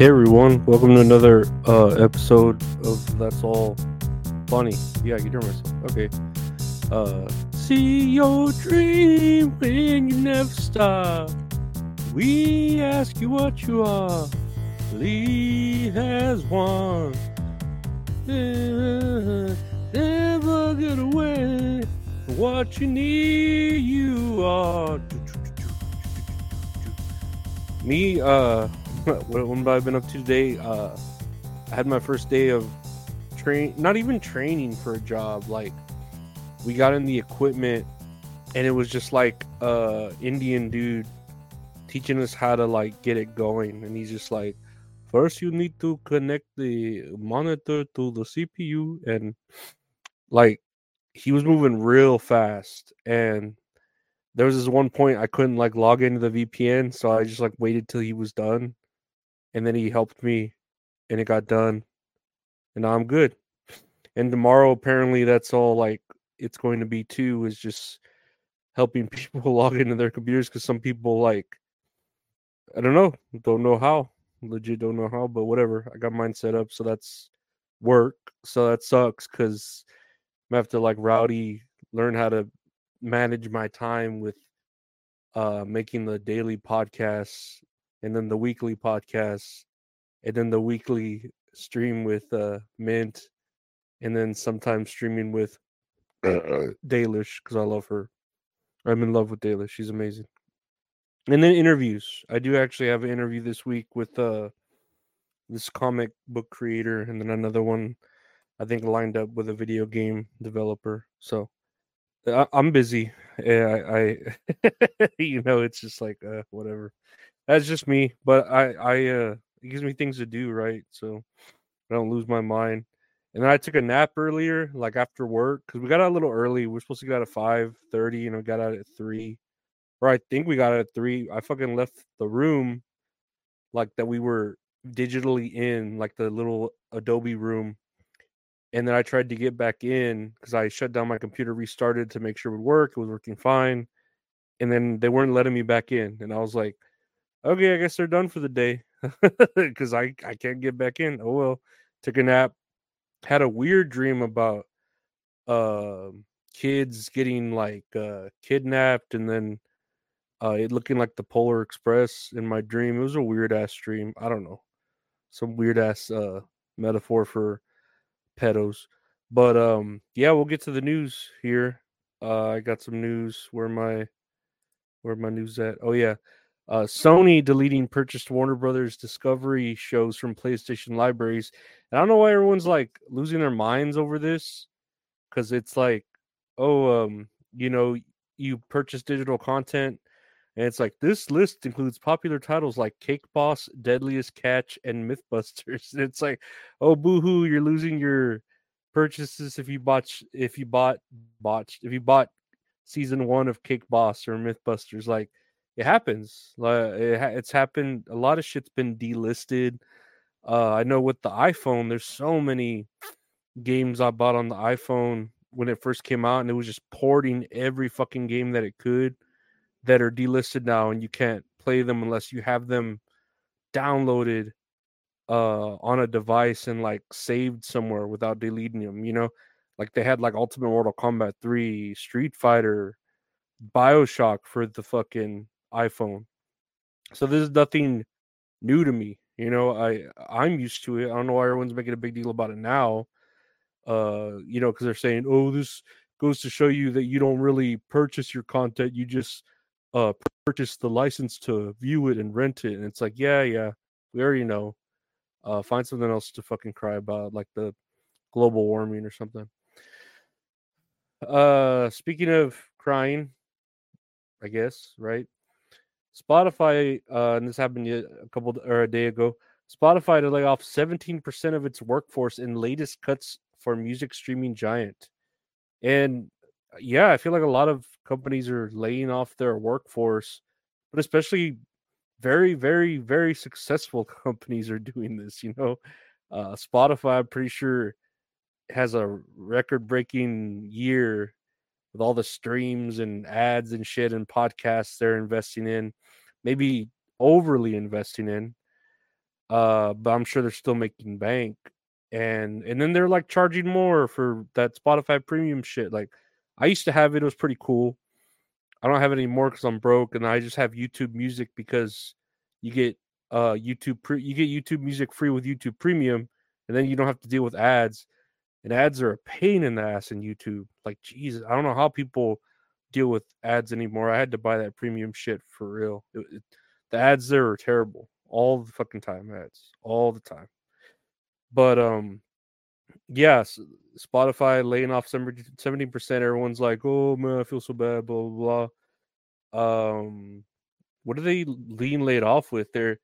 Hey everyone, welcome to another uh, episode of That's All Funny. Yeah, I can hear myself. Okay. Uh, see your dream when you never stop. We ask you what you are. Lee has won. Never, never get away. What you need, you are. Me, uh, what, have I been up to today? Uh, I had my first day of train, not even training for a job. Like, we got in the equipment, and it was just like uh Indian dude teaching us how to like get it going, and he's just like, first you need to connect the monitor to the CPU, and like he was moving real fast, and there was this one point I couldn't like log into the VPN, so I just like waited till he was done, and then he helped me, and it got done, and now I'm good. And tomorrow, apparently, that's all like it's going to be too is just helping people log into their computers because some people like I don't know, don't know how, legit don't know how, but whatever. I got mine set up, so that's work. So that sucks because I have to like rowdy learn how to manage my time with uh making the daily podcasts and then the weekly podcasts and then the weekly stream with uh mint and then sometimes streaming with uh, Dalish because I love her. I'm in love with Dalish. She's amazing. And then interviews. I do actually have an interview this week with uh this comic book creator and then another one I think lined up with a video game developer. So I, I'm busy. Yeah, I, I you know, it's just like uh, whatever. That's just me, but I, I, uh, it gives me things to do, right? So I don't lose my mind. And then I took a nap earlier, like after work, because we got out a little early. We are supposed to get out at five thirty, and we got out at three, or I think we got out at three. I fucking left the room, like that we were digitally in, like the little Adobe room, and then I tried to get back in because I shut down my computer, restarted to make sure it would work. It was working fine, and then they weren't letting me back in, and I was like, "Okay, I guess they're done for the day," because I I can't get back in. Oh well. Took a nap. Had a weird dream about uh, kids getting like uh, kidnapped, and then uh, it looking like the Polar Express in my dream. It was a weird ass dream. I don't know, some weird ass uh, metaphor for pedos. But um, yeah, we'll get to the news here. Uh, I got some news. Where my where my news at? Oh yeah, uh, Sony deleting purchased Warner Brothers Discovery shows from PlayStation libraries. And I don't know why everyone's like losing their minds over this, because it's like, oh, um, you know, you purchase digital content, and it's like this list includes popular titles like Cake Boss, Deadliest Catch, and Mythbusters. And it's like, oh boohoo, you're losing your purchases if you bought if you bought botched if you bought season one of Cake Boss or Mythbusters. Like it happens. It's happened. A lot of shit's been delisted. Uh, I know with the iPhone, there's so many games I bought on the iPhone when it first came out, and it was just porting every fucking game that it could that are delisted now and you can't play them unless you have them downloaded uh on a device and like saved somewhere without deleting them you know like they had like ultimate mortal kombat 3 street fighter bioshock for the fucking iphone. So this is nothing new to me you know i i'm used to it i don't know why everyone's making a big deal about it now uh you know because they're saying oh this goes to show you that you don't really purchase your content you just uh purchase the license to view it and rent it and it's like yeah yeah we already know uh find something else to fucking cry about like the global warming or something. Uh speaking of crying i guess right spotify uh and this happened a couple or a day ago spotify to lay off 17% of its workforce in latest cuts for music streaming giant and yeah, I feel like a lot of companies are laying off their workforce, but especially very, very, very successful companies are doing this. You know, uh, Spotify, I'm pretty sure, has a record breaking year with all the streams and ads and shit and podcasts they're investing in, maybe overly investing in. Uh, but I'm sure they're still making bank. And and then they're like charging more for that Spotify premium shit. Like I used to have it, it was pretty cool. I don't have it anymore because I'm broke, and I just have YouTube Music because you get uh YouTube pre- you get YouTube Music free with YouTube Premium, and then you don't have to deal with ads. And ads are a pain in the ass in YouTube. Like Jesus, I don't know how people deal with ads anymore. I had to buy that premium shit for real. It, it, the ads there are terrible all the fucking time. Ads all the time. But um, yes, Spotify laying off seventeen percent. Everyone's like, "Oh man, I feel so bad." Blah blah blah. Um, what are they lean laid off with? They're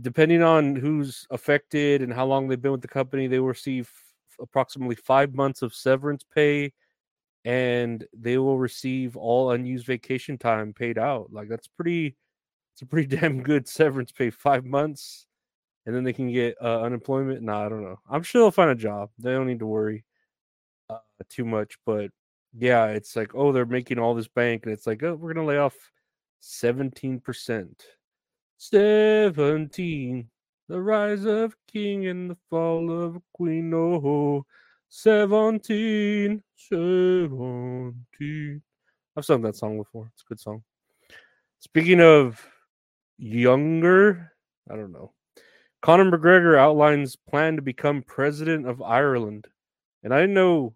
depending on who's affected and how long they've been with the company. They will receive approximately five months of severance pay and they will receive all unused vacation time paid out. Like that's pretty it's a pretty damn good severance pay five months and then they can get uh, unemployment? No nah, i don't know. I'm sure they'll find a job. They don't need to worry uh, too much but yeah it's like oh they're making all this bank and it's like oh we're gonna lay off 17% 17 the rise of king and the fall of queen. Oh, 17. 17. I've sung that song before. It's a good song. Speaking of younger, I don't know. Conor McGregor outlines plan to become president of Ireland. And I know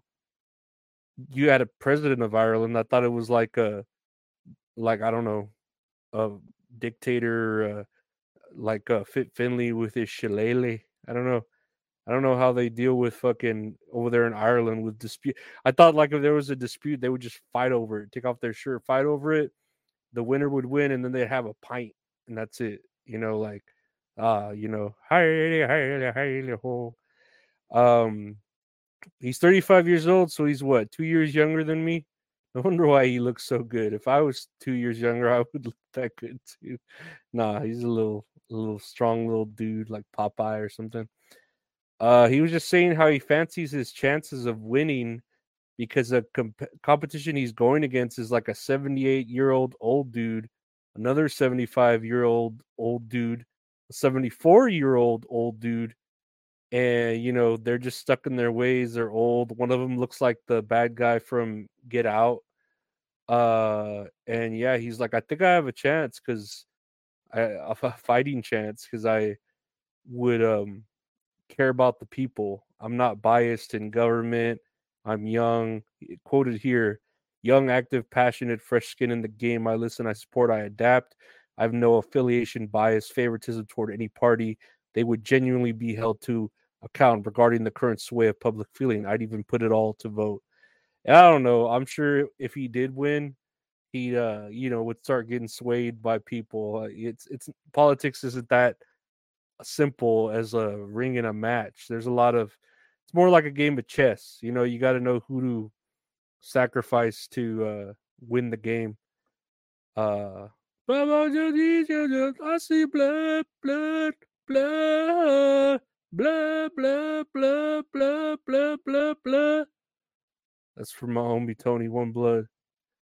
you had a president of Ireland. I thought it was like a like I don't know, a dictator uh, like uh, Fit Finlay with his shillelagh. I don't know. I don't know how they deal with fucking over there in Ireland with dispute. I thought like if there was a dispute, they would just fight over it, take off their shirt, fight over it. The winner would win, and then they'd have a pint, and that's it. You know, like uh, you know. Um, he's 35 years old, so he's what, two years younger than me? I wonder why he looks so good. If I was two years younger, I would look that good too. Nah, he's a little, little strong little dude like Popeye or something. Uh, he was just saying how he fancies his chances of winning because the comp- competition he's going against is like a 78 year old old dude, another 75 year old old dude, a 74 year old old dude and you know they're just stuck in their ways they're old one of them looks like the bad guy from get out uh and yeah he's like i think i have a chance because i a fighting chance because i would um care about the people i'm not biased in government i'm young quoted here young active passionate fresh skin in the game i listen i support i adapt I have no affiliation, bias, favoritism toward any party. They would genuinely be held to account regarding the current sway of public feeling. I'd even put it all to vote. And I don't know. I'm sure if he did win, he uh you know would start getting swayed by people. Uh, it's it's politics isn't that simple as a ring in a match. There's a lot of it's more like a game of chess. You know, you got to know who to sacrifice to uh win the game. Uh I see blood, blood, blood, blood, blood, blood, blood, blood, blood, blood. That's from my homie Tony One Blood.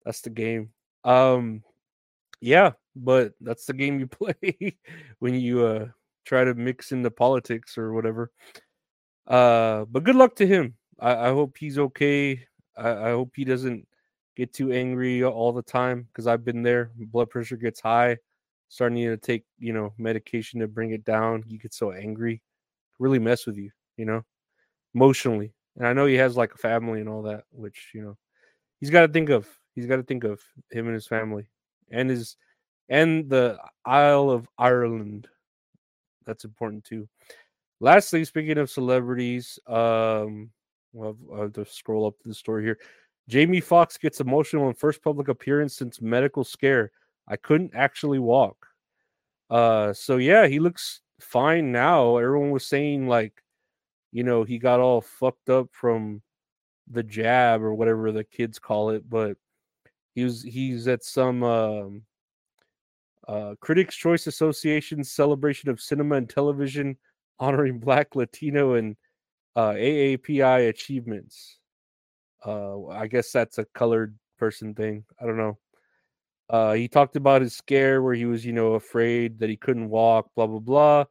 That's the game. Um, yeah, but that's the game you play when you uh try to mix into politics or whatever. Uh, but good luck to him. I, I hope he's okay. I, I hope he doesn't get too angry all the time because I've been there. Blood pressure gets high, starting to take you know medication to bring it down. You get so angry, really mess with you, you know, emotionally. And I know he has like a family and all that, which you know he's got to think of. He's got to think of him and his family and his and the Isle of Ireland. That's important too. Lastly, speaking of celebrities, um, well, I'll have to scroll up to the story here. Jamie Foxx gets emotional in first public appearance since medical scare. I couldn't actually walk. Uh, so yeah, he looks fine now. Everyone was saying like, you know, he got all fucked up from the jab or whatever the kids call it, but he was he's at some um, uh, Critics Choice Association celebration of cinema and television honoring Black, Latino, and uh, AAPI achievements. Uh, I guess that's a colored person thing. I don't know. Uh, he talked about his scare where he was, you know, afraid that he couldn't walk, blah blah blah.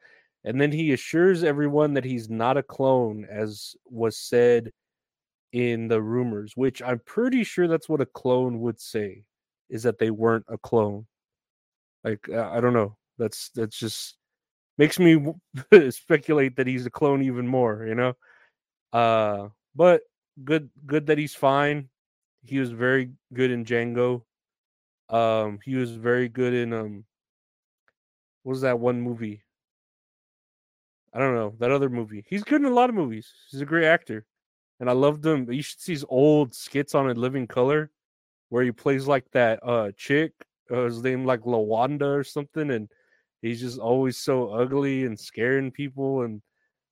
And then he assures everyone that he's not a clone, as was said in the rumors, which I'm pretty sure that's what a clone would say, is that they weren't a clone. Like I don't know. That's that's just makes me speculate that he's a clone even more, you know. Uh, but good good that he's fine. He was very good in Django. Um, he was very good in um, what was that one movie? I don't know that other movie. He's good in a lot of movies. He's a great actor, and I loved him. You should see his old skits on In Living Color, where he plays like that uh chick. Uh, his name like Lawanda or something, and he's just always so ugly and scaring people. And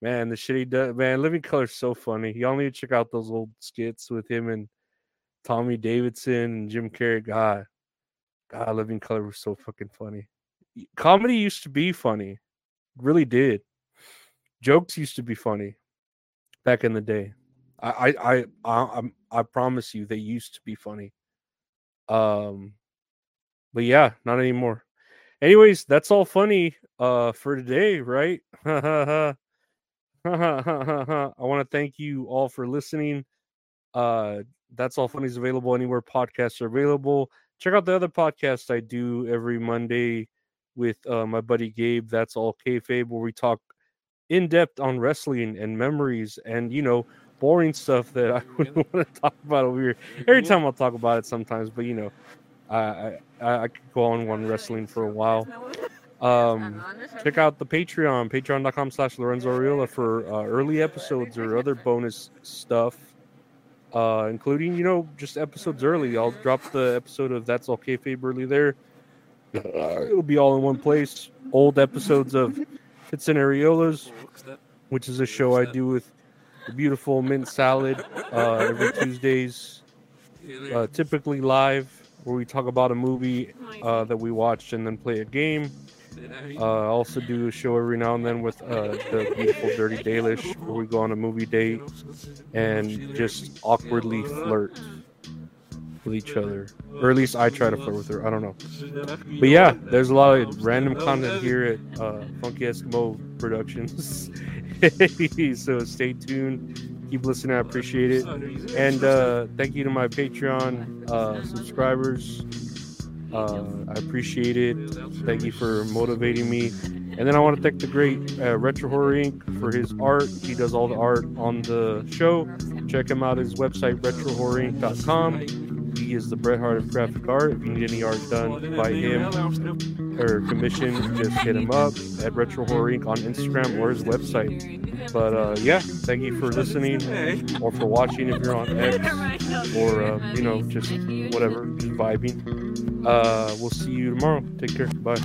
man, the shit he does, man, Living Color's so funny. Y'all need to check out those old skits with him and Tommy Davidson and Jim Carrey. God, God, Living Color was so fucking funny. Comedy used to be funny, really did jokes used to be funny back in the day. I I I I, promise you they used to be funny. Um, but yeah, not anymore. Anyways, that's all funny uh for today, right? I want to thank you all for listening. Uh that's all funny is available anywhere podcasts are available. Check out the other podcasts I do every Monday with uh, my buddy Gabe. That's all kayfabe, where we talk in depth on wrestling and memories and you know boring stuff that I wouldn't want to talk about over here. Every time I'll talk about it sometimes, but you know, I I, I could go on one wrestling for a while. Um, check out the Patreon, patreon.com slash Lorenzo Ariola for uh, early episodes or other bonus stuff, uh, including, you know, just episodes early. I'll drop the episode of That's All Kayfabe early there. Uh, it'll be all in one place. Old episodes of Fits and Areolas, which is a show I do with the beautiful Mint Salad uh, every Tuesdays, uh, typically live, where we talk about a movie uh, that we watched and then play a game. Uh, I also do a show every now and then with uh, the beautiful Dirty Dalish, where we go on a movie date and just awkwardly flirt with each other, or at least I try to flirt with her. I don't know, but yeah, there's a lot of random content here at uh, Funky Eskimo Productions. so stay tuned. Keep listening. I appreciate it, and uh, thank you to my Patreon uh, subscribers. Uh, I appreciate it. Thank you for motivating me. And then I want to thank the great uh, Retro Horror Inc. for his art. He does all the art on the show. Check him out his website, retrohorrorinc.com. He is the Bret Hart of graphic art. If you need any art done by him or commission, just hit him up at Retro Horror Inc. on Instagram or his website. But uh, yeah, thank you for listening or for watching if you're on X or uh, you know just whatever, just vibing. Uh, we'll see you tomorrow. Take care. Bye.